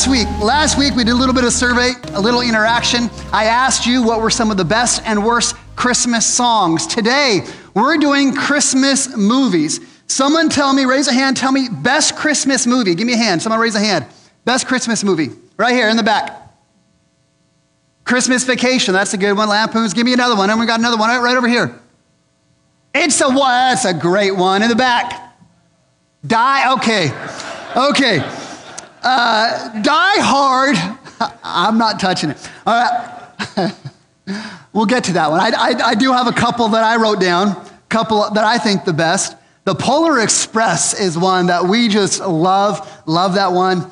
last week, last week we did a little bit of survey, a little interaction. I asked you what were some of the best and worst Christmas songs. Today, we're doing Christmas movies. Someone tell me, raise a hand, tell me best Christmas movie. Give me a hand. Someone raise a hand. Best Christmas movie. Right here in the back. Christmas Vacation, that's a good one. Lampoons, give me another one. And we got another one right, right over here. It's a what? That's a great one in the back. Die, okay. Okay. Uh, die Hard. I'm not touching it. All right. we'll get to that one. I, I, I, do have a couple that I wrote down, couple that I think the best. The Polar Express is one that we just love. Love that one.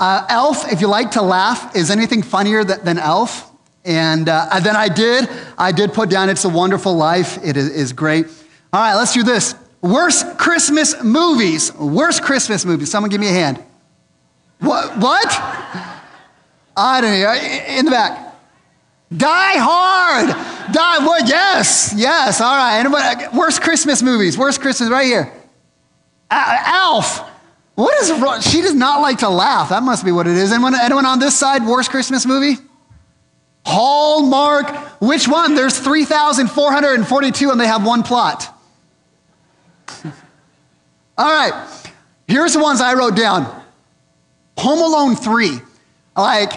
Uh, Elf, if you like to laugh, is anything funnier than, than Elf? And uh, then I did, I did put down It's a Wonderful Life. It is, is great. All right, let's do this. Worst Christmas movies. Worst Christmas movies. Someone give me a hand. What? What? I don't know. In the back. Die Hard. Die. What? Yes. Yes. All right. Anybody? Worst Christmas movies. Worst Christmas right here. Elf. What is wrong? She does not like to laugh. That must be what it is. Anyone, anyone on this side? Worst Christmas movie? Hallmark. Which one? There's 3,442 and they have one plot. All right. Here's the ones I wrote down Home Alone 3. Like,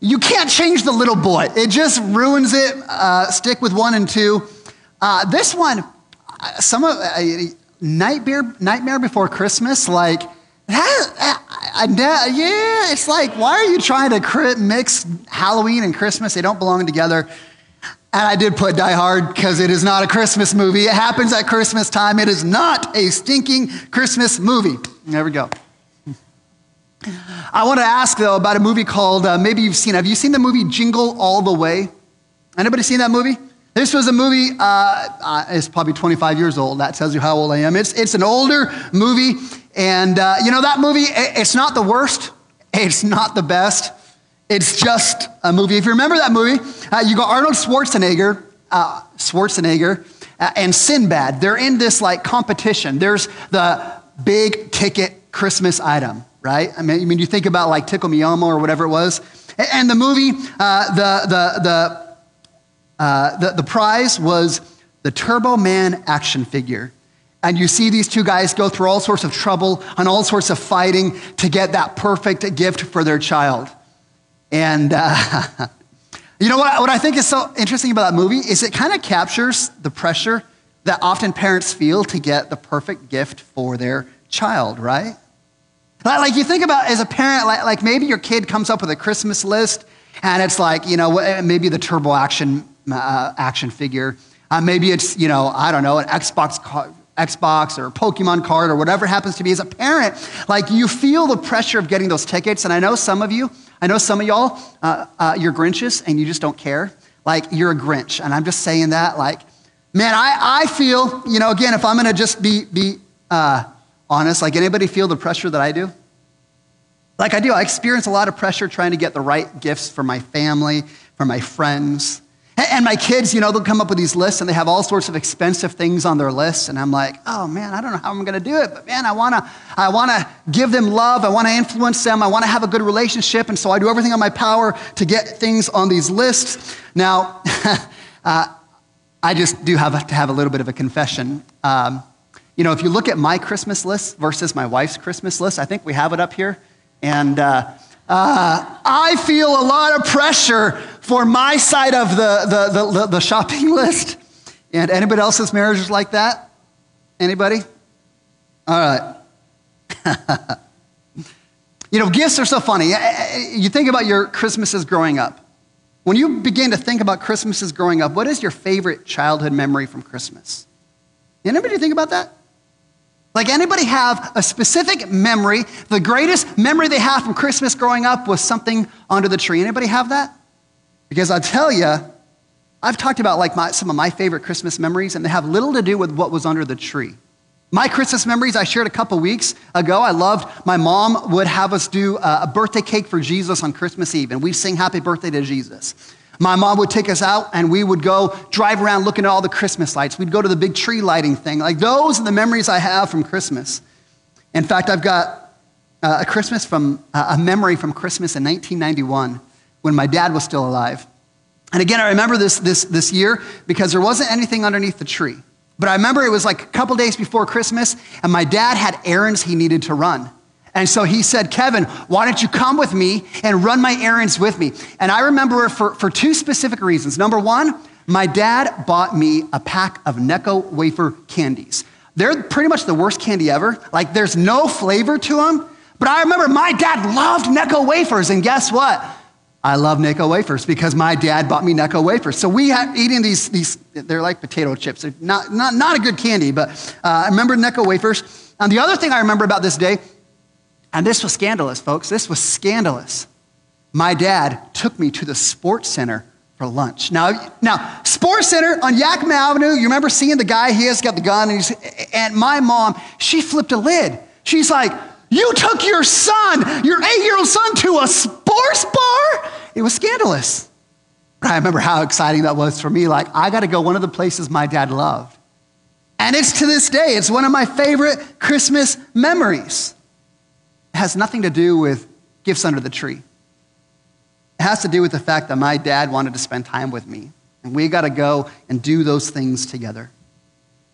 you can't change the little boy, it just ruins it. Uh, stick with one and two. Uh, this one, uh, some of uh, Nightmare, Nightmare Before Christmas, like, that, I, yeah, it's like, why are you trying to mix Halloween and Christmas? They don't belong together. And I did put Die Hard because it is not a Christmas movie. It happens at Christmas time. It is not a stinking Christmas movie. There we go. I want to ask though about a movie called uh, maybe you've seen. Have you seen the movie Jingle All the Way? Anybody seen that movie? This was a movie. Uh, uh, it's probably 25 years old. That tells you how old I am. It's it's an older movie, and uh, you know that movie. It, it's not the worst. It's not the best. It's just a movie. If you remember that movie, uh, you got Arnold Schwarzenegger, uh, Schwarzenegger, and Sinbad. They're in this like competition. There's the big ticket Christmas item right? I mean, I mean you think about like Tickle Me Elmo or whatever it was. And the movie, uh, the, the, the, uh, the, the prize was the Turbo Man action figure. And you see these two guys go through all sorts of trouble and all sorts of fighting to get that perfect gift for their child. And uh, you know what, what I think is so interesting about that movie is it kind of captures the pressure that often parents feel to get the perfect gift for their child, right? Like you think about as a parent, like, like maybe your kid comes up with a Christmas list and it's like, you know, maybe the turbo action, uh, action figure. Uh, maybe it's, you know, I don't know, an Xbox, Xbox or Pokemon card or whatever happens to be. As a parent, like you feel the pressure of getting those tickets. And I know some of you, I know some of y'all, uh, uh, you're Grinches and you just don't care. Like you're a Grinch. And I'm just saying that, like, man, I, I feel, you know, again, if I'm going to just be, be, uh, honest? Like, anybody feel the pressure that I do? Like I do, I experience a lot of pressure trying to get the right gifts for my family, for my friends. And my kids, you know, they'll come up with these lists and they have all sorts of expensive things on their lists. And I'm like, oh man, I don't know how I'm going to do it. But man, I want to I wanna give them love. I want to influence them. I want to have a good relationship. And so I do everything in my power to get things on these lists. Now, uh, I just do have to have a little bit of a confession. Um, you know, if you look at my Christmas list versus my wife's Christmas list, I think we have it up here. And uh, uh, I feel a lot of pressure for my side of the, the, the, the shopping list. And anybody else's marriage is like that? Anybody? All right. you know, gifts are so funny. You think about your Christmases growing up. When you begin to think about Christmases growing up, what is your favorite childhood memory from Christmas? Anybody think about that? Like anybody have a specific memory? The greatest memory they have from Christmas growing up was something under the tree. Anybody have that? Because I tell you, I've talked about like my, some of my favorite Christmas memories, and they have little to do with what was under the tree. My Christmas memories I shared a couple weeks ago. I loved my mom would have us do uh, a birthday cake for Jesus on Christmas Eve, and we'd sing happy birthday to Jesus. My mom would take us out and we would go drive around looking at all the Christmas lights. We'd go to the big tree lighting thing. Like those are the memories I have from Christmas. In fact, I've got uh, a Christmas from uh, a memory from Christmas in 1991 when my dad was still alive. And again, I remember this, this, this year because there wasn't anything underneath the tree. But I remember it was like a couple days before Christmas, and my dad had errands he needed to run. And so he said, Kevin, why don't you come with me and run my errands with me? And I remember for, for two specific reasons. Number one, my dad bought me a pack of Necco wafer candies. They're pretty much the worst candy ever. Like, there's no flavor to them. But I remember my dad loved Necco wafers, and guess what? I love Necco wafers because my dad bought me Necco wafers. So we had eating these, these they're like potato chips. They're not, not, not a good candy, but uh, I remember Necco wafers. And the other thing I remember about this day, and this was scandalous, folks, this was scandalous. My dad took me to the sports center for lunch. Now, now, Sports Center on Yakima Avenue, you remember seeing the guy, he has got the gun, and, and my mom, she flipped a lid. She's like, You took your son, your eight year old son, to a sports bar? It was scandalous. I remember how exciting that was for me. Like, I got to go one of the places my dad loved. And it's to this day, it's one of my favorite Christmas memories. Has nothing to do with gifts under the tree. It has to do with the fact that my dad wanted to spend time with me. And we got to go and do those things together.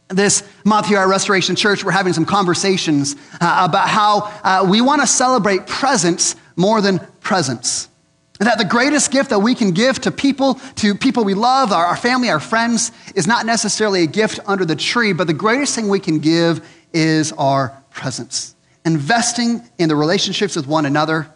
This month here at Restoration Church, we're having some conversations uh, about how uh, we want to celebrate presence more than presence. That the greatest gift that we can give to people, to people we love, our, our family, our friends, is not necessarily a gift under the tree, but the greatest thing we can give is our presence. Investing in the relationships with one another,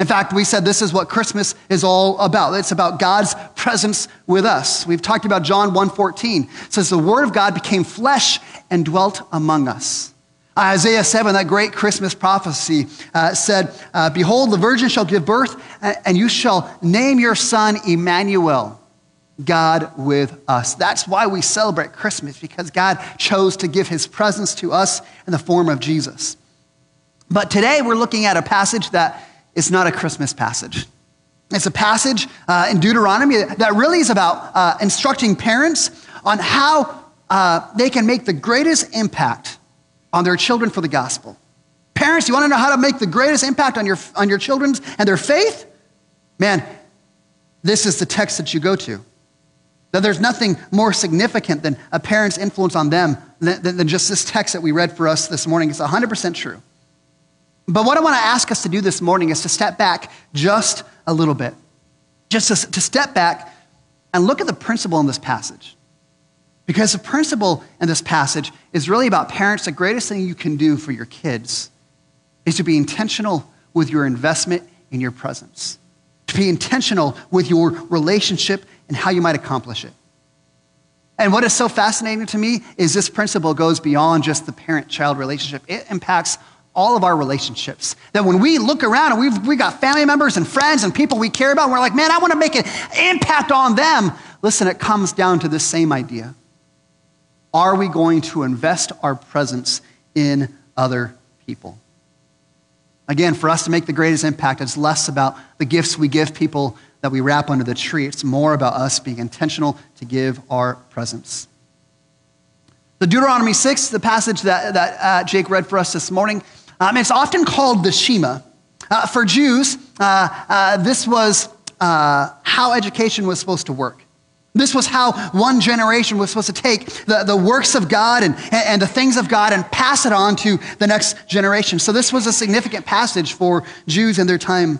in fact, we said this is what Christmas is all about. It's about God's presence with us. We've talked about John 1:14. It says the word of God became flesh and dwelt among us. Isaiah 7, that great Christmas prophecy, uh, said, uh, Behold, the virgin shall give birth, and you shall name your son Emmanuel, God with us. That's why we celebrate Christmas, because God chose to give his presence to us in the form of Jesus. But today we're looking at a passage that is not a Christmas passage. It's a passage uh, in Deuteronomy that really is about uh, instructing parents on how uh, they can make the greatest impact on their children for the gospel. Parents, you want to know how to make the greatest impact on your, on your children's and their faith? Man, this is the text that you go to. That there's nothing more significant than a parent's influence on them than, than just this text that we read for us this morning. It's 100% true. But what I want to ask us to do this morning is to step back just a little bit. Just to, to step back and look at the principle in this passage. Because the principle in this passage is really about parents. The greatest thing you can do for your kids is to be intentional with your investment in your presence, to be intentional with your relationship and how you might accomplish it. And what is so fascinating to me is this principle goes beyond just the parent child relationship, it impacts all of our relationships. That when we look around and we've we got family members and friends and people we care about, and we're like, man, I want to make an impact on them. Listen, it comes down to the same idea. Are we going to invest our presence in other people? Again, for us to make the greatest impact, it's less about the gifts we give people that we wrap under the tree. It's more about us being intentional to give our presence. The Deuteronomy 6, the passage that, that uh, Jake read for us this morning, um, it's often called the Shema. Uh, for Jews, uh, uh, this was uh, how education was supposed to work. This was how one generation was supposed to take the, the works of God and, and the things of God and pass it on to the next generation. So, this was a significant passage for Jews in their time.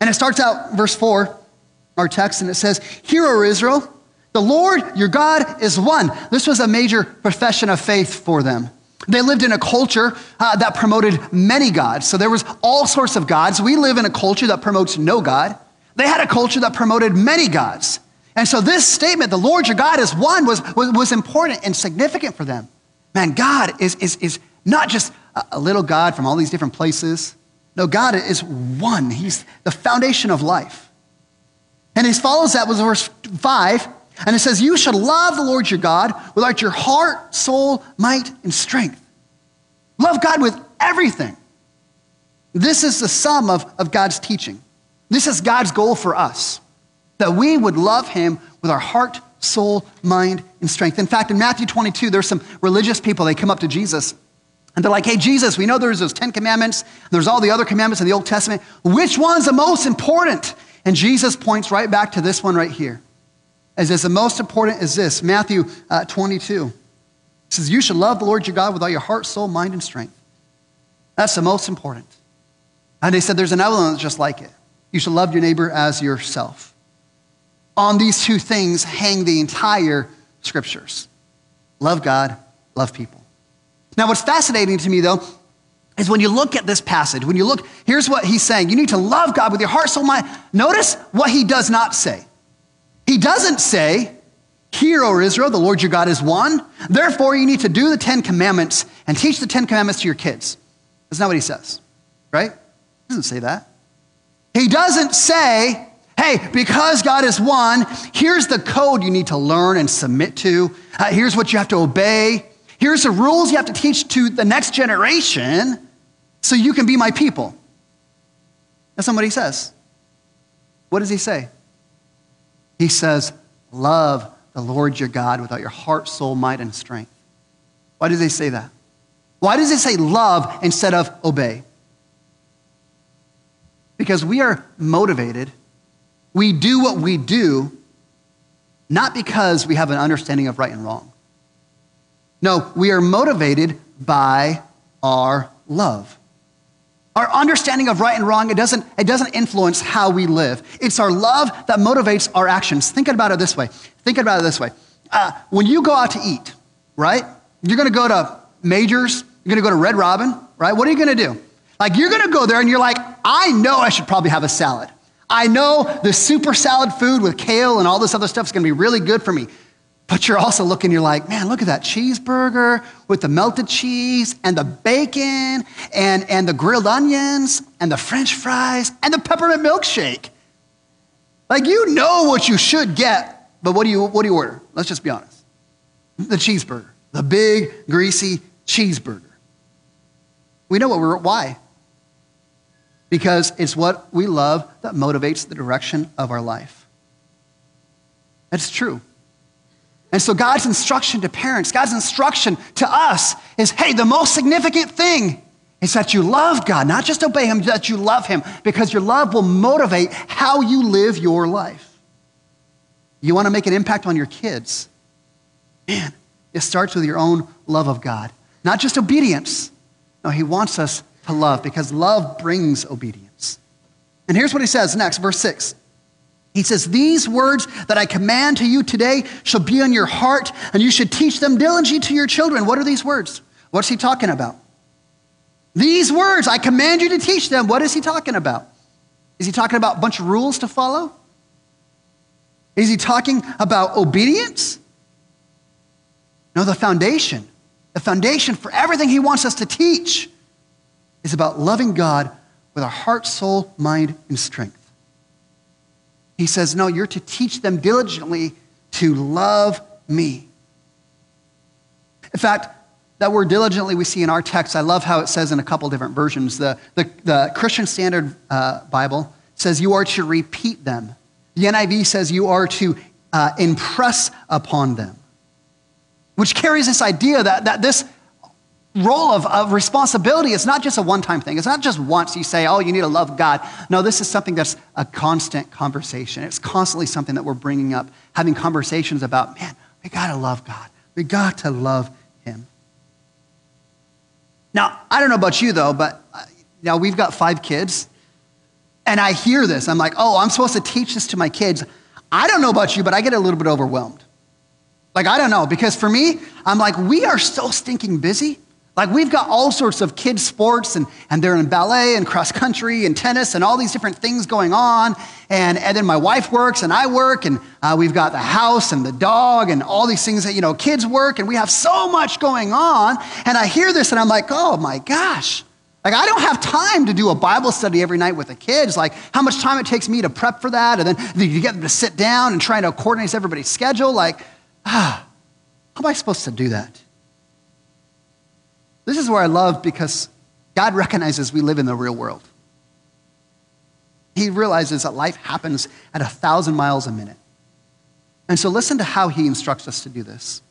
And it starts out, verse 4, our text, and it says, Hear, O Israel, the Lord your God is one. This was a major profession of faith for them. They lived in a culture uh, that promoted many gods. So there was all sorts of gods. We live in a culture that promotes no God. They had a culture that promoted many gods. And so this statement, the Lord your God is one, was, was, was important and significant for them. Man, God is, is, is not just a little God from all these different places. No, God is one. He's the foundation of life. And he follows that with verse 5 and it says, You shall love the Lord your God with all your heart, soul, might, and strength. Love God with everything. This is the sum of, of God's teaching. This is God's goal for us that we would love Him with our heart, soul, mind, and strength. In fact, in Matthew 22, there's some religious people, they come up to Jesus And they're like, hey, Jesus, we know there's those 10 commandments, there's all the other commandments in the Old Testament. Which one's the most important? And Jesus points right back to this one right here. As says, the most important is this Matthew uh, 22. Says, You should love the Lord your God with all your heart, soul, mind, and strength. That's the most important. And they said, There's another one that's just like it. You should love your neighbor as yourself. On these two things hang the entire scriptures love God, love people. Now, what's fascinating to me, though, is when you look at this passage, when you look, here's what he's saying you need to love God with your heart, soul, mind. Notice what he does not say. He doesn't say, Hear, O Israel, the Lord your God is one. Therefore, you need to do the Ten Commandments and teach the Ten Commandments to your kids. That's not what he says, right? He doesn't say that. He doesn't say, hey, because God is one, here's the code you need to learn and submit to. Uh, here's what you have to obey. Here's the rules you have to teach to the next generation so you can be my people. That's not what he says. What does he say? He says, Love the Lord your God with all your heart, soul, might, and strength. Why does he say that? Why does it say love instead of obey? Because we are motivated. We do what we do not because we have an understanding of right and wrong. No, we are motivated by our love. Our understanding of right and wrong, it doesn't, it doesn't influence how we live. It's our love that motivates our actions. Think about it this way. Think about it this way. Uh, when you go out to eat, right? You're to go to Majors, you're to go to Red Robin, right? What are you to do? Like, you're to go there and you're like, I know I should probably have a salad. I know the super salad food with kale and all this other stuff is to be really good for me. But you're also looking, you're like, man, look at that cheeseburger with the melted cheese and the bacon and, and the grilled onions and the french fries and the peppermint milkshake. Like, you know what you should get, but what do you, what do you order? Let's just be honest. The cheeseburger, the big, greasy cheeseburger. We know what we're, why. Because it's what we love that motivates the direction of our life. That's true. And so God's instruction to parents, God's instruction to us is hey, the most significant thing is that you love God, not just obey Him, that you love Him, because your love will motivate how you live your life. You want to make an impact on your kids? Man, it starts with your own love of God, not just obedience. No, He wants us to love because love brings obedience. And here's what He says next, verse 6. He says, These words that I command to you today shall be on your heart, and you should teach them diligently to your children. What are these words? What's he talking about? These words, I command you to teach them. What is he talking about? Is he talking about a bunch of rules to follow? Is he talking about obedience? No, the foundation. The foundation for everything he wants us to teach is about loving God with our heart, soul, mind, and strength. He says, No, you're to teach them diligently to love me. In fact, that word diligently we see in our text. I love how it says in a couple different versions. The, the, the Christian Standard uh, Bible says you are to repeat them. The NIV says you are to uh, impress upon them, which carries this idea that, that this role of, of responsibility is not just a one time thing. It's not just once you say, oh, you need to love God. No, this is something that's a constant conversation. It's constantly something that we're bringing up, having conversations about, man, we got to love God. We got to love Him. Now, I don't know about you though, but uh, now we've got five kids, and I hear this. I'm like, oh, I'm supposed to teach this to my kids. I don't know about you, but I get a little bit overwhelmed. Like, I don't know, because for me, I'm like, we are so stinking busy like we've got all sorts of kids sports and, and they're in ballet and cross country and tennis and all these different things going on. And, and then my wife works and I work and uh, we've got the house and the dog and all these things that, you know, kids work and we have so much going on. And I hear this and I'm like, oh my gosh. Like I don't have time to do a Bible study every night with the kids. Like how much time it takes me to prep for that and then you get them to sit down and try to coordinate everybody's schedule. Like, ah, how am I supposed to do that? This is where I love because God recognizes we live in the real world. He realizes that life happens at a thousand miles a minute. And so listen to how he instructs us to do this.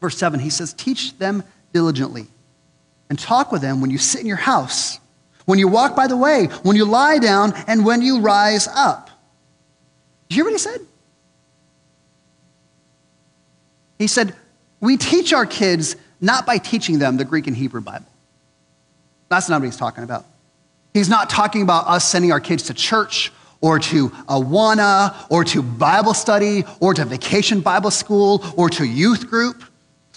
Verse 7, he says, Teach them diligently. and talk with them when you sit in your house, when you walk by the way, when you lie down, and when you rise up. Did you hear what he said? He said, We teach our kids not by teaching them the Greek and Hebrew Bible. That's not what he's talking about. He's not talking about us sending our kids to church or to Awana or to Bible study or to vacation Bible school or to youth group.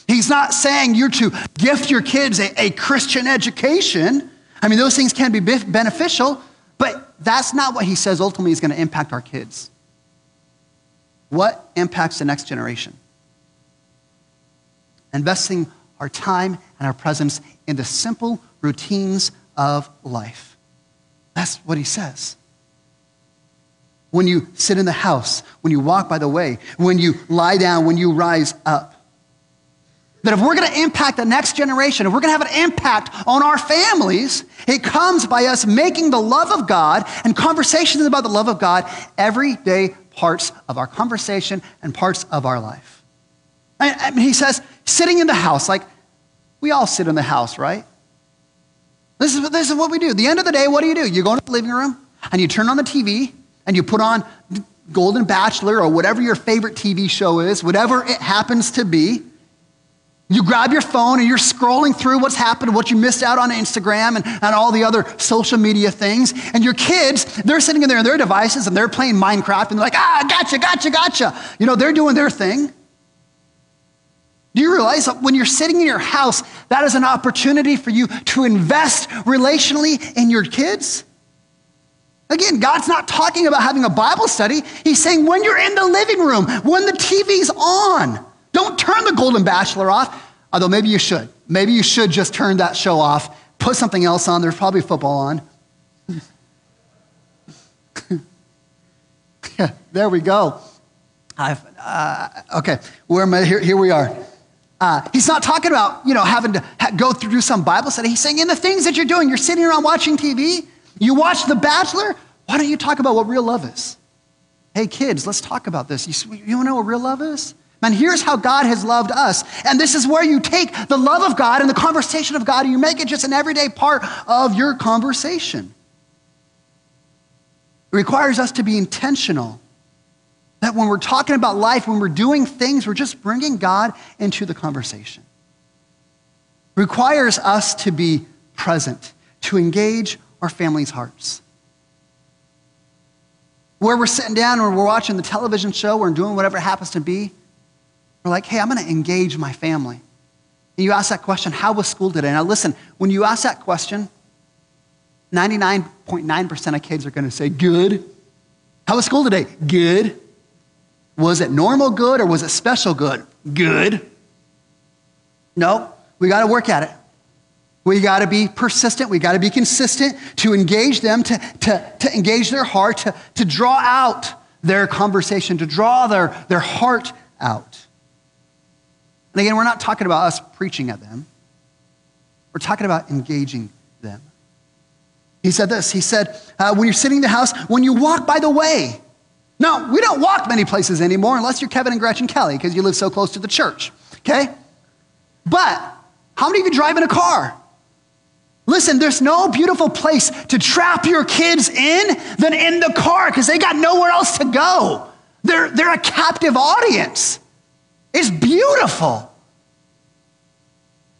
He's not saying you're to gift your kids a, a Christian education. I mean, those things can be beneficial, but that's not what he says ultimately is going to impact our kids. What impacts the next generation? Investing our time and our presence in the simple routines of life. That's what he says. When you sit in the house, when you walk by the way, when you lie down, when you rise up. That if we're going to impact the next generation, if we're going to have an impact on our families, it comes by us making the love of God and conversations about the love of God everyday parts of our conversation and parts of our life. Mean, he says, sitting in the house, like we all sit in the house, right? This is, this is what we do. At the end of the day, what do you do? You go into the living room and you turn on the TV and you put on Golden Bachelor or whatever your favorite TV show is, whatever it happens to be. You grab your phone and you're scrolling through what's happened, what you missed out on Instagram and, and all the other social media things. And your kids, they're sitting in there in their devices and they're playing Minecraft and they're like, ah, gotcha, gotcha, gotcha. You know, they're doing their thing. Do you realize that when you're sitting in your house, that is an opportunity for you to invest relationally in your kids? Again, God's not talking about having a Bible study. He's saying when you're in the living room, when the TV's on, don't turn the Golden Bachelor off, although maybe you should. Maybe you should just turn that show off, put something else on. There's probably football on. yeah, there we go. Uh, okay, where am I? Here, here we are. Uh, he's not talking about, you know, having to ha- go through some Bible study. He's saying in the things that you're doing, you're sitting around watching TV, you watch The Bachelor, why don't you talk about what real love is? Hey, kids, let's talk about this. You, you want to know what real love is? Man, here's how God has loved us. And this is where you take the love of God and the conversation of God and you make it just an everyday part of your conversation. It requires us to be intentional. That when we're talking about life, when we're doing things, we're just bringing God into the conversation. It requires us to be present, to engage our families' hearts. Where we're sitting down or we're watching the television show or doing whatever it happens to be, we're like, hey, I'm going to engage my family. And you ask that question, how was school today? Now, listen, when you ask that question, 99.9% of kids are going to say, good. How was school today? Good. Was it normal good or was it special good? Good. No, we got to work at it. We got to be persistent. We got to be consistent to engage them, to, to, to engage their heart, to, to draw out their conversation, to draw their, their heart out. And again, we're not talking about us preaching at them, we're talking about engaging them. He said this He said, uh, when you're sitting in the house, when you walk by the way, no, we don't walk many places anymore unless you're Kevin and Gretchen Kelly because you live so close to the church, okay? But how many of you drive in a car? Listen, there's no beautiful place to trap your kids in than in the car because they got nowhere else to go. They're, they're a captive audience. It's beautiful.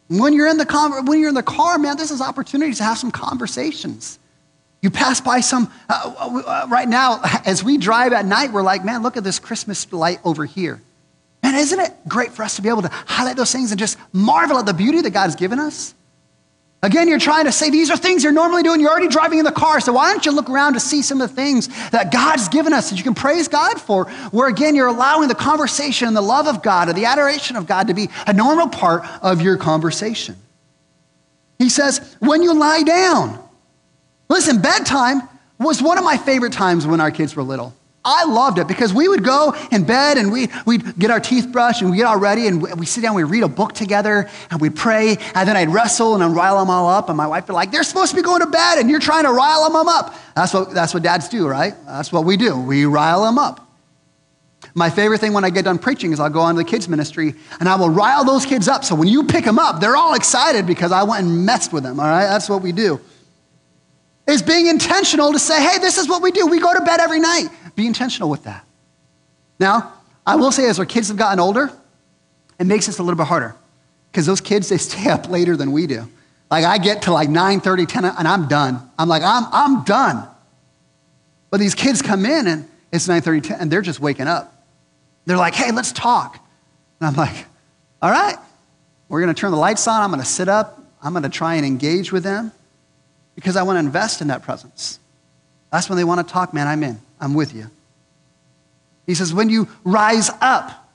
When you're, in the con- when you're in the car, man, this is opportunity to have some conversations. You pass by some, uh, uh, right now, as we drive at night, we're like, man, look at this Christmas light over here. Man, isn't it great for us to be able to highlight those things and just marvel at the beauty that God has given us? Again, you're trying to say these are things you're normally doing. You're already driving in the car. So why don't you look around to see some of the things that God's given us that you can praise God for? Where again, you're allowing the conversation and the love of God or the adoration of God to be a normal part of your conversation. He says, when you lie down, Listen, bedtime was one of my favorite times when our kids were little. I loved it because we would go in bed and we, we'd get our teeth brushed and we get all ready and we, we sit down, we read a book together and we'd pray and then I'd wrestle and I'd rile them all up and my wife would be like, they're supposed to be going to bed and you're trying to rile them up. That's what, that's what dads do, right? That's what we do. We rile them up. My favorite thing when I get done preaching is I'll go on to the kids' ministry and I will rile those kids up. So when you pick them up, they're all excited because I went and messed with them, all right? That's what we do. Is being intentional to say, hey, this is what we do. We go to bed every night. Be intentional with that. Now, I will say as our kids have gotten older, it makes this a little bit harder because those kids, they stay up later than we do. Like I get to like 9 30, 10, and I'm done. I'm like, I'm, I'm done. But these kids come in and it's 9 30, 10, and they're just waking up. They're like, hey, let's talk. And I'm like, all right, we're going to turn the lights on. I'm going to sit up. I'm going to try and engage with them because I want to invest in that presence. That's when they want to talk, man, I'm in. I'm with you. He says, when you rise up,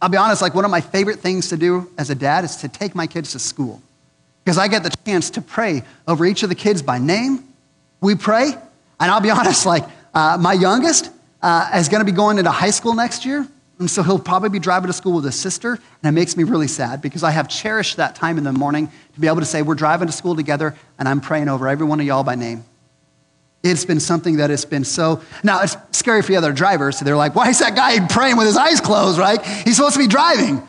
I'll be honest, like one of my favorite things to do as a dad is to take my kids to school because I get the chance to pray over each of the kids by name. We pray, and I'll be honest, like uh, my youngest uh, is going to be going into high school next year. And so he'll probably be driving to school with his sister. And it makes me really sad because I have cherished that time in the morning to be able to say, We're driving to school together, and I'm praying over every one of y'all by name. It's been something that has been so. Now, it's scary for the other drivers. So they're like, Why is that guy praying with his eyes closed, right? He's supposed to be driving.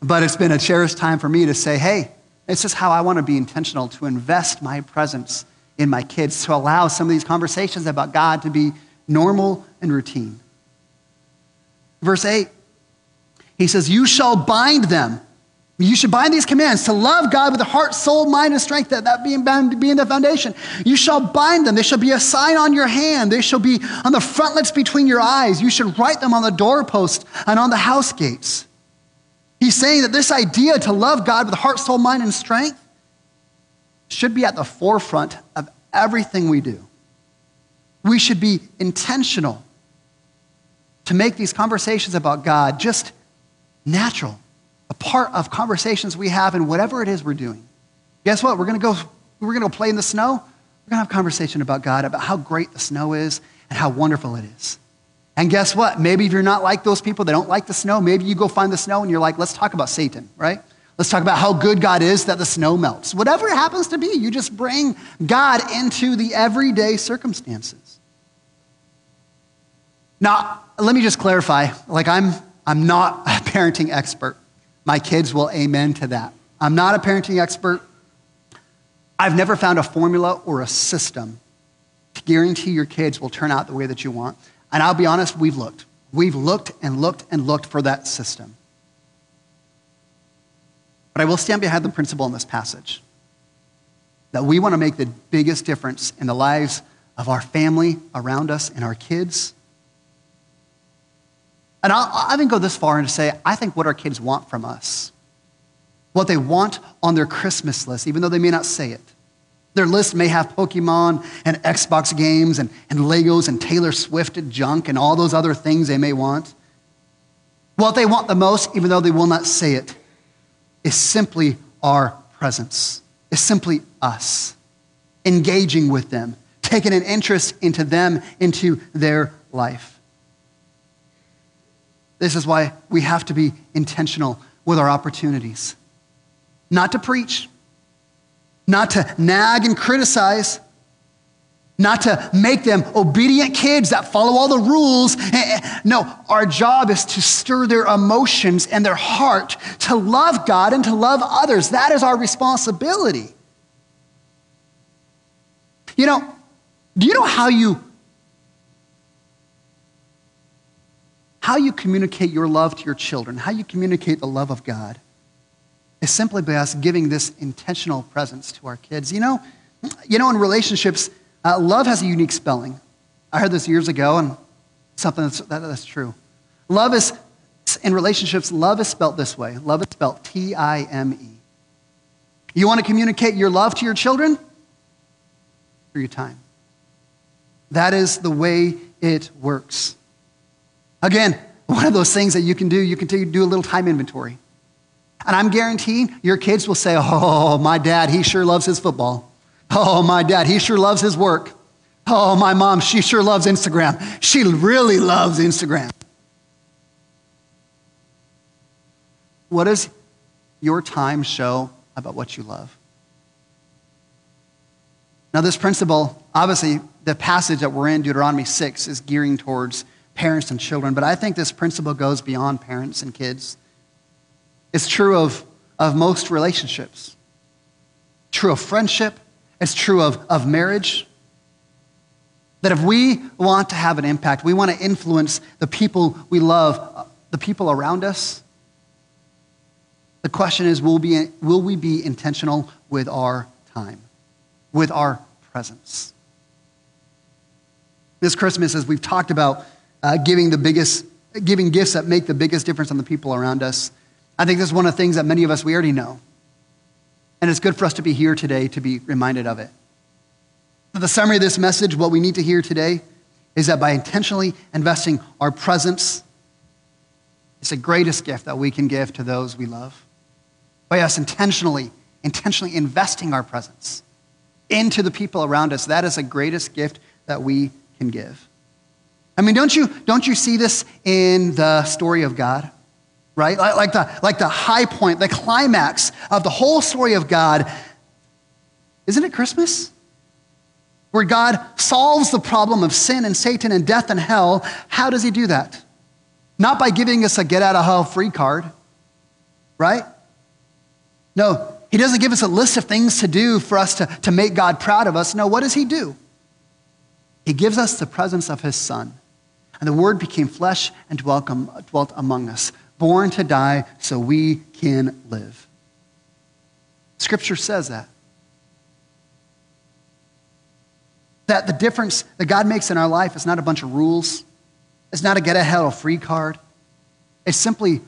But it's been a cherished time for me to say, Hey, it's just how I want to be intentional to invest my presence in my kids, to allow some of these conversations about God to be normal and routine. Verse 8, he says, You shall bind them. You should bind these commands to love God with the heart, soul, mind, and strength, that, that being, being the foundation. You shall bind them. They shall be a sign on your hand. They shall be on the frontlets between your eyes. You should write them on the doorpost and on the house gates. He's saying that this idea to love God with heart, soul, mind, and strength should be at the forefront of everything we do. We should be intentional to make these conversations about God just natural, a part of conversations we have in whatever it is we're doing. Guess what? We're going to go we're going to play in the snow. We're going to have a conversation about God, about how great the snow is and how wonderful it is. And guess what? Maybe if you're not like those people that don't like the snow, maybe you go find the snow and you're like, let's talk about Satan, right? Let's talk about how good God is that the snow melts. Whatever it happens to be, you just bring God into the everyday circumstances. Now, let me just clarify like, I'm, I'm not a parenting expert. My kids will amen to that. I'm not a parenting expert. I've never found a formula or a system to guarantee your kids will turn out the way that you want. And I'll be honest, we've looked. We've looked and looked and looked for that system. But I will stand behind the principle in this passage that we want to make the biggest difference in the lives of our family around us and our kids. And I'll, I'll even go this far and say, I think what our kids want from us, what they want on their Christmas list, even though they may not say it. Their list may have Pokemon and Xbox games and, and Legos and Taylor Swift and junk and all those other things they may want. What they want the most, even though they will not say it, is simply our presence, is simply us engaging with them, taking an interest into them, into their life. This is why we have to be intentional with our opportunities. Not to preach, not to nag and criticize, not to make them obedient kids that follow all the rules. Eh, eh, no, our job is to stir their emotions and their heart to love God and to love others. That is our responsibility. You know, do you know how you how you communicate your love to your children, how you communicate the love of God? Is simply by us giving this intentional presence to our kids. You know, you know, in relationships, uh, love has a unique spelling. I heard this years ago, and something that's, that, that's true. Love is, in relationships, love is spelled this way love is spelled T I M E. You want to communicate your love to your children? Through your time. That is the way it works. Again, one of those things that you can do, you can do a little time inventory. And I'm guaranteeing your kids will say, Oh, my dad, he sure loves his football. Oh, my dad, he sure loves his work. Oh, my mom, she sure loves Instagram. She really loves Instagram. What does your time show about what you love? Now, this principle, obviously, the passage that we're in, Deuteronomy 6, is gearing towards parents and children, but I think this principle goes beyond parents and kids. It's true of, of most relationships, true of friendship, it's true of, of marriage. That if we want to have an impact, we want to influence the people we love, the people around us, the question is will, be, will we be intentional with our time, with our presence? This Christmas, as we've talked about uh, giving the biggest, giving gifts that make the biggest difference on the people around us, I think this is one of the things that many of us we already know. And it's good for us to be here today to be reminded of it. The summary of this message, what we need to hear today, is that by intentionally investing our presence, it's the greatest gift that we can give to those we love. By us intentionally, intentionally investing our presence into the people around us, that is the greatest gift that we can give. I mean, don't you, don't you see this in the story of God? Right? Like, the, like the high point, the climax of the whole story of God. Isn't it Christmas? Where God solves the problem of sin and Satan and death and hell. How does he do that? Not by giving us a get out of hell free card, right? No, he doesn't give us a list of things to do for us to, to make God proud of us. No, what does he do? He gives us the presence of his son. And the word became flesh and dwelt among us, born to die so we can live. Scripture says that. That the difference that God makes in our life is not a bunch of rules, it's not a get ahead of free card. It's simply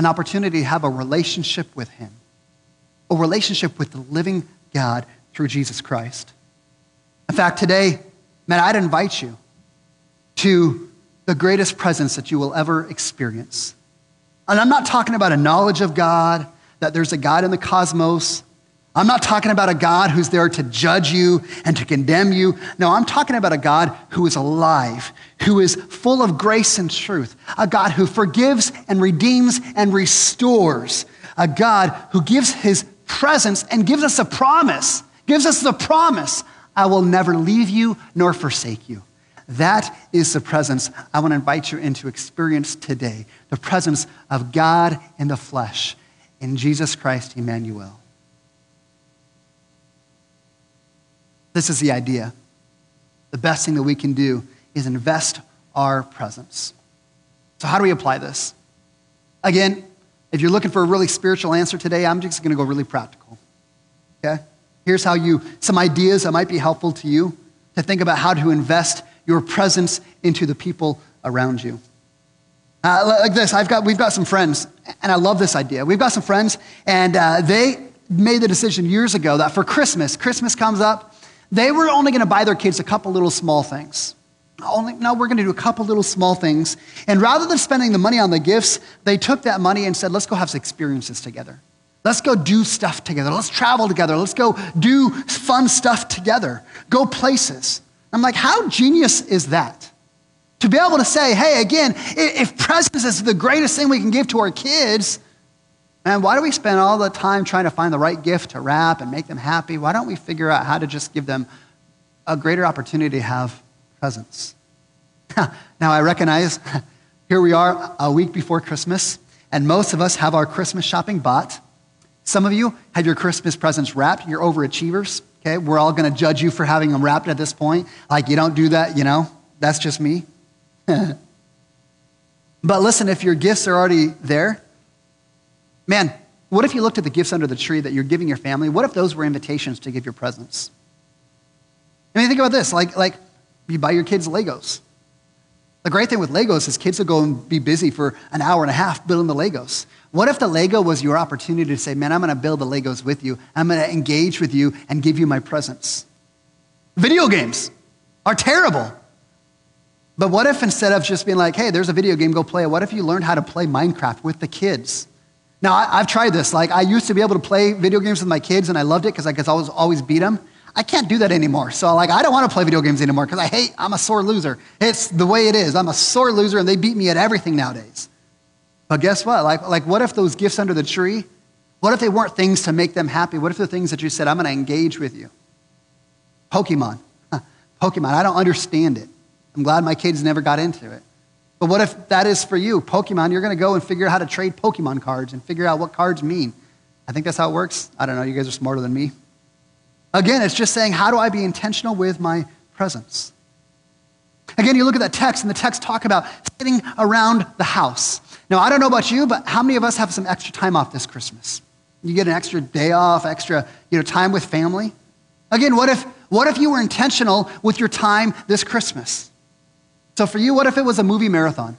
an opportunity to have a relationship with Him, a relationship with the living God through Jesus Christ. In fact, today, man, I'd invite you to the greatest presence that you will ever experience. And I'm not talking about a knowledge of God, that there's a God in the cosmos, I'm not talking about a God who's there to judge you and to condemn you. No, I'm talking about a God who is alive, who is full of grace and truth, a God who forgives and redeems and restores, a God who gives his presence and gives us a promise, gives us the promise I will never leave you nor forsake you. That is the presence I want to invite you into experience today the presence of God in the flesh, in Jesus Christ, Emmanuel. This is the idea. The best thing that we can do is invest our presence. So, how do we apply this? Again, if you're looking for a really spiritual answer today, I'm just going to go really practical. Okay? Here's how you, some ideas that might be helpful to you to think about how to invest your presence into the people around you. Uh, like this, I've got, we've got some friends, and I love this idea. We've got some friends, and uh, they made the decision years ago that for Christmas, Christmas comes up, they were only going to buy their kids a couple little small things. Only, no, we're going to do a couple little small things. And rather than spending the money on the gifts, they took that money and said, let's go have some experiences together. Let's go do stuff together. Let's travel together. Let's go do fun stuff together. Go places. I'm like, how genius is that? To be able to say, hey, again, if presence is the greatest thing we can give to our kids, and why do we spend all the time trying to find the right gift to wrap and make them happy? Why don't we figure out how to just give them a greater opportunity to have presents? now, I recognize here we are a week before Christmas, and most of us have our Christmas shopping bought. Some of you have your Christmas presents wrapped. You're overachievers. Okay, we're all going to judge you for having them wrapped at this point. Like, you don't do that, you know? That's just me. but listen, if your gifts are already there, Man, what if you looked at the gifts under the tree that you're giving your family? What if those were invitations to give your presents? I mean, think about this like, like you buy your kids Legos. The great thing with Legos is kids will go and be busy for an hour and a half building the Legos. What if the Lego was your opportunity to say, man, I'm going to build the Legos with you, I'm going to engage with you and give you my presence? Video games are terrible. But what if instead of just being like, hey, there's a video game, go play it, what if you learned how to play Minecraft with the kids? Now, I, have tried this. Like, I used to be able to play video games with my kids, and I loved it because I could always, always beat them. I can't do that anymore. So, like, I don't want to play video games anymore because I hate, I'm a sore loser. It's the way it is. I'm a sore loser, and they beat me at everything nowadays. But guess what? Like, like what if those gifts under the tree, what if they weren't things to make them happy? What if they're things that you said, I'm going to engage with you? Pokemon. Pokemon. I don't understand it. I'm glad my kids never got into it. But what if that is for you? Pokemon, you're going to go and figure out how to trade Pokemon cards and figure out what cards mean. I think that's how it works. I don't know. You guys are smarter than me. Again, it's just saying, how do I be intentional with my presence? Again, you look at that text, and the text talk about sitting around the house. Now, I don't know about you, but how many of us have some extra time off this Christmas? You get an extra day off, extra you know, time with family. Again, what if, what if you were intentional with your time this Christmas? So for you, what if it was a movie marathon?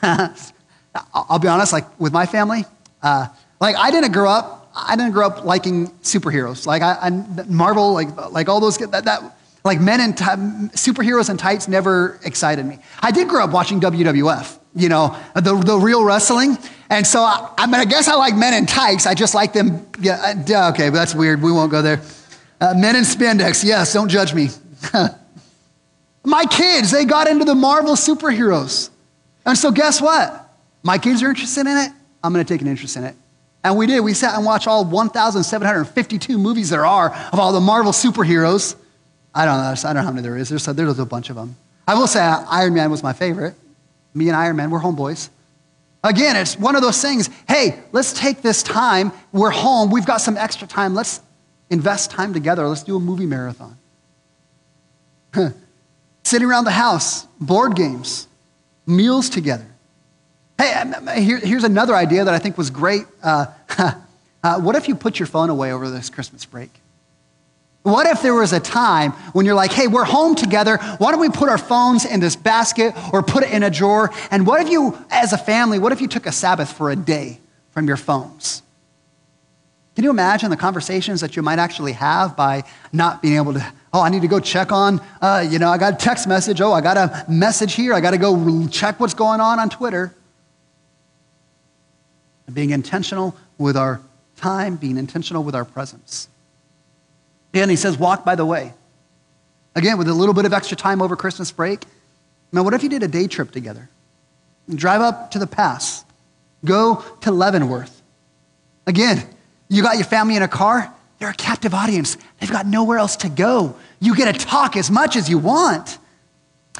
I'll be honest, like with my family, uh, like I didn't grow up, I didn't grow up liking superheroes. Like I, I Marvel, like, like all those, that, that like men in t- superheroes and tights never excited me. I did grow up watching WWF, you know, the, the real wrestling. And so I, I mean, I guess I like men in tights. I just like them. Yeah, uh, okay, but that's weird. We won't go there. Uh, men in spandex, yes, don't judge me. My kids, they got into the Marvel superheroes. And so guess what? My kids are interested in it. I'm going to take an interest in it. And we did. We sat and watched all 1,752 movies there are of all the Marvel superheroes. I don't know. I don't know how many there is. There's a, there's a bunch of them. I will say Iron Man was my favorite. Me and Iron Man, we're homeboys. Again, it's one of those things. Hey, let's take this time. We're home. We've got some extra time. Let's invest time together. Let's do a movie marathon. Sitting around the house, board games, meals together. Hey, um, um, here, here's another idea that I think was great. Uh, uh, what if you put your phone away over this Christmas break? What if there was a time when you're like, hey, we're home together. Why don't we put our phones in this basket or put it in a drawer? And what if you, as a family, what if you took a Sabbath for a day from your phones? Can you imagine the conversations that you might actually have by not being able to, oh, I need to go check on, uh, you know, I got a text message. Oh, I got a message here. I got to go check what's going on on Twitter. Being intentional with our time, being intentional with our presence. And he says, walk by the way. Again, with a little bit of extra time over Christmas break. Now, what if you did a day trip together? Drive up to the pass, go to Leavenworth. Again, you got your family in a car, they're a captive audience. They've got nowhere else to go. You get to talk as much as you want.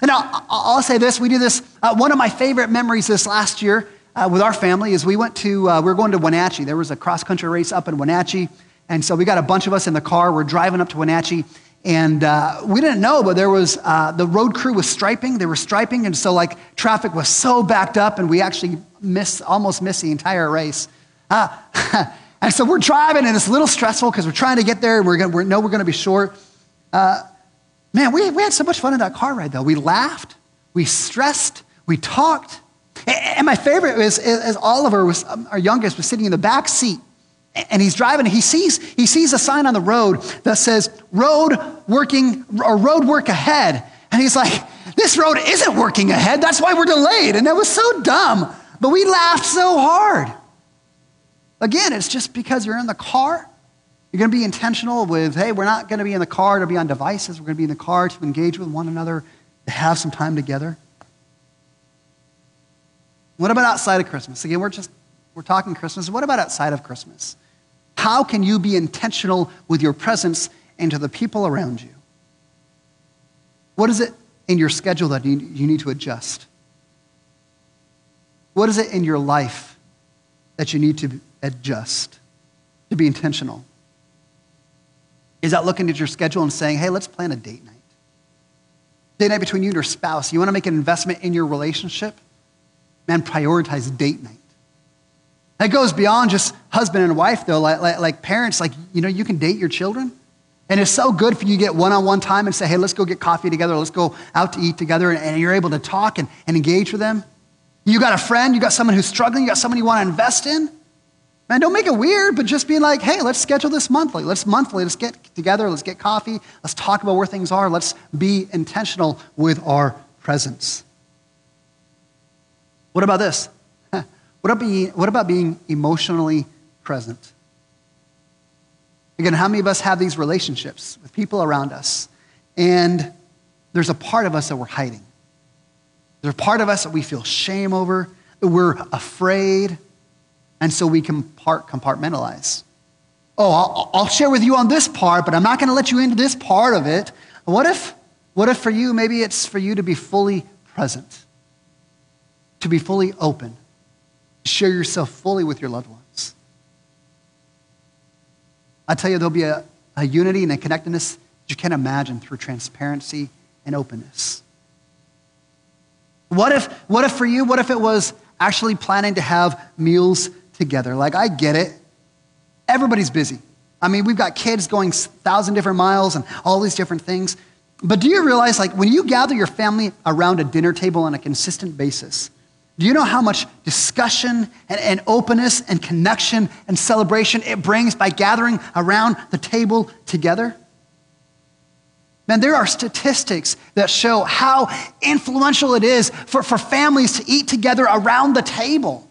And I'll, I'll say this we do this. Uh, one of my favorite memories this last year uh, with our family is we went to, uh, we were going to Wenatchee. There was a cross country race up in Wenatchee. And so we got a bunch of us in the car. We're driving up to Wenatchee. And uh, we didn't know, but there was, uh, the road crew was striping. They were striping. And so, like, traffic was so backed up, and we actually missed, almost missed the entire race. Uh, and so we're driving, and it's a little stressful because we're trying to get there, and we're, gonna, we know we're going to be short. Uh, man, we, we had so much fun in that car ride, though. We laughed, we stressed, we talked. And my favorite is, is Oliver, was, um, our youngest, was sitting in the back seat and he's driving he sees he sees a sign on the road that says road working or road work ahead. And he's like this road isn't working ahead. That's why we're delayed. And that was so dumb but we laughed so hard. Again it's just because you're in the car. You're going to be intentional with hey we're not going to be in the car to be on devices. We're going to be in the car to engage with one another to have some time together. What about outside of christmas? Again we're just we're talking christmas. What about outside of christmas how can you be intentional with your presence and to the people around you? What is it in your schedule that you, need to adjust? What is it in your life that you need to adjust to be intentional? Is that looking at your schedule and saying, hey, let's plan a date night? Date night between you and your spouse. You want to make an investment in your relationship? Man, prioritize date night. That goes beyond just husband and wife, though. Like, like, like, parents, like, you know, you can date your children. And it's so good for you to get one on one time and say, hey, let's go get coffee together, let's go out to eat together, and, and you're able to talk and, and engage with them. You got a friend, you got someone who's struggling, you got someone you want to invest in. Man, don't make it weird, but just be like, hey, let's schedule this monthly. Let's monthly, let's get together, let's get coffee, let's talk about where things are, let's be intentional with our presence. What about this? What about being, what about being emotionally present? Again, how many of us have these relationships with people around us? And there's a part of us that we're hiding. There's a part of us that we feel shame over, that we're afraid, and so we compartmentalize. Oh, I'll, I'll share with you on this part, but I'm not going to let you into this part of it. What if, what if for you, maybe it's for you to be fully present, to be fully open, share yourself fully with your loved ones? I tell you, there'll be a, a unity and a connectedness that you can't imagine through transparency and openness. What if, what if for you, what if it was actually planning to have meals together? Like, I get it. Everybody's busy. I mean, we've got kids going thousand different miles and all these different things. But do you realize, like, when you gather your family around a dinner table on a consistent basis, do you know how much discussion and, and openness and connection and celebration it brings by gathering around the table together? Man, there are statistics that show how influential it is for, for families to eat together around the table.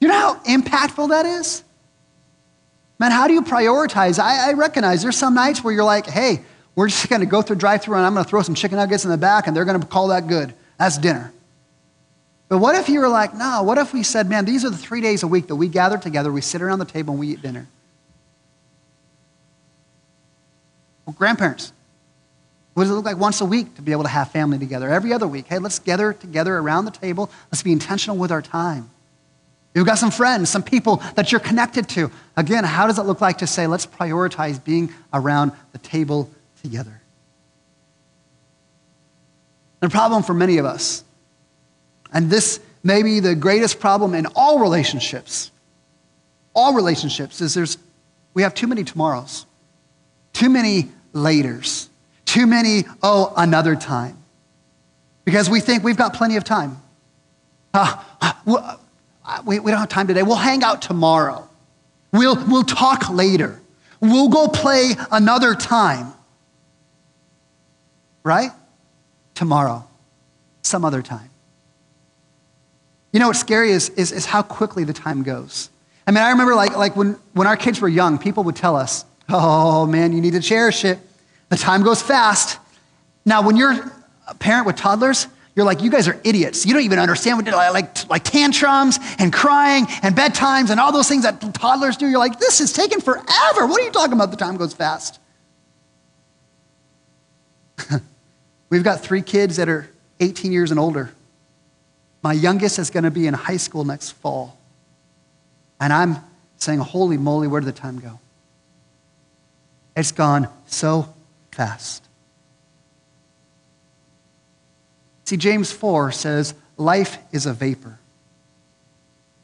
You know how impactful that is? Man, how do you prioritize? I, I recognize there's some nights where you're like, hey, we're just going to go through drive through and I'm going to throw some chicken nuggets in the back and they're going to call that good. That's dinner. But what if you were like, no, what if we said, man, these are the three days a week that we gather together, we sit around the table and we eat dinner? Well, grandparents, what does it look like once a week to be able to have family together? Every other week, hey, let's gather together around the table. Let's be intentional with our time. You've got some friends, some people that you're connected to. Again, how does it look like to say, let's prioritize being around the table together? The problem for many of us, and this may be the greatest problem in all relationships, all relationships, is there's, we have too many tomorrows, too many laters. Too many, oh, another time. Because we think we've got plenty of time. Uh, we, we don't have time today. We'll hang out tomorrow. We'll, we'll talk later. We'll go play another time. Right? Tomorrow. Some other time. You know what's scary is, is, is how quickly the time goes. I mean, I remember like, like when, when our kids were young, people would tell us, oh man, you need to cherish it. The time goes fast. Now, when you're a parent with toddlers, you're like, you guys are idiots. You don't even understand what like, like tantrums and crying and bedtimes and all those things that toddlers do. You're like, this is taking forever. What are you talking about? The time goes fast. We've got three kids that are 18 years and older. My youngest is going to be in high school next fall. And I'm saying, holy moly, where did the time go? It's gone so fast. See, James 4 says, life is a vapor.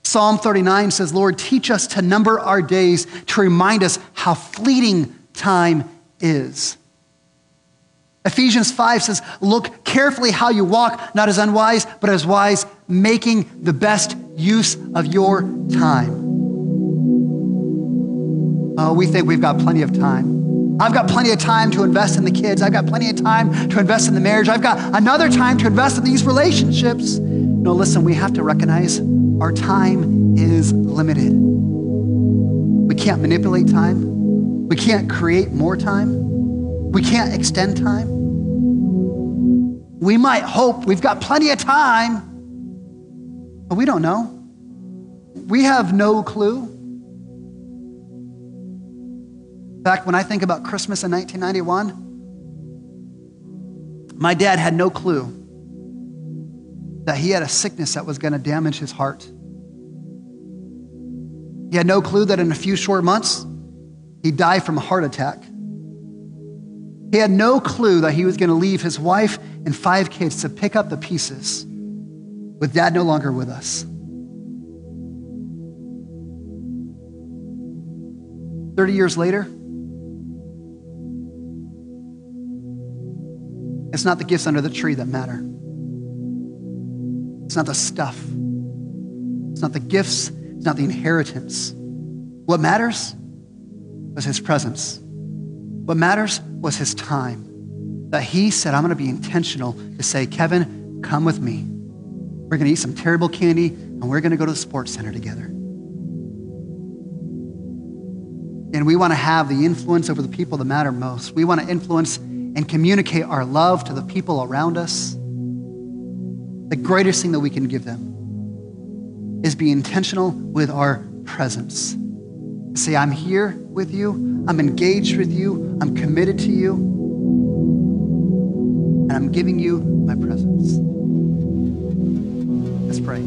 Psalm 39 says, Lord, teach us to number our days to remind us how fleeting time is. Ephesians 5 says, Look carefully how you walk, not as unwise, but as wise, making the best use of your time. Oh, we think we've got plenty of time. I've got plenty of time to invest in the kids. I've got plenty of time to invest in the marriage. I've got another time to invest in these relationships. No, listen, we have to recognize our time is limited. We can't manipulate time. We can't create more time. We can't extend time. We might hope we've got plenty of time, but we don't know. We have no clue. In fact, when I think about Christmas in 1991, my dad had no clue that he had a sickness that was going to damage his heart. He had no clue that in a few short months, he'd die from a heart attack. He had no clue that he was going to leave his wife and five kids to pick up the pieces with dad no longer with us. 30 years later, It's not the gifts under the tree that matter. It's not the stuff. It's not the gifts. It's not the inheritance. What matters was his presence. What matters was his time. That he said, I'm going to be intentional to say, Kevin, come with me. We're going to eat some terrible candy and we're going to go to the sports center together. And we want to have the influence over the people that matter most. We want to influence and communicate our love to the people around us, the greatest thing that we can give them is be intentional with our presence say, I'm here with you, I'm engaged with you, I'm committed to you, and I'm giving you my presence. Let's pray.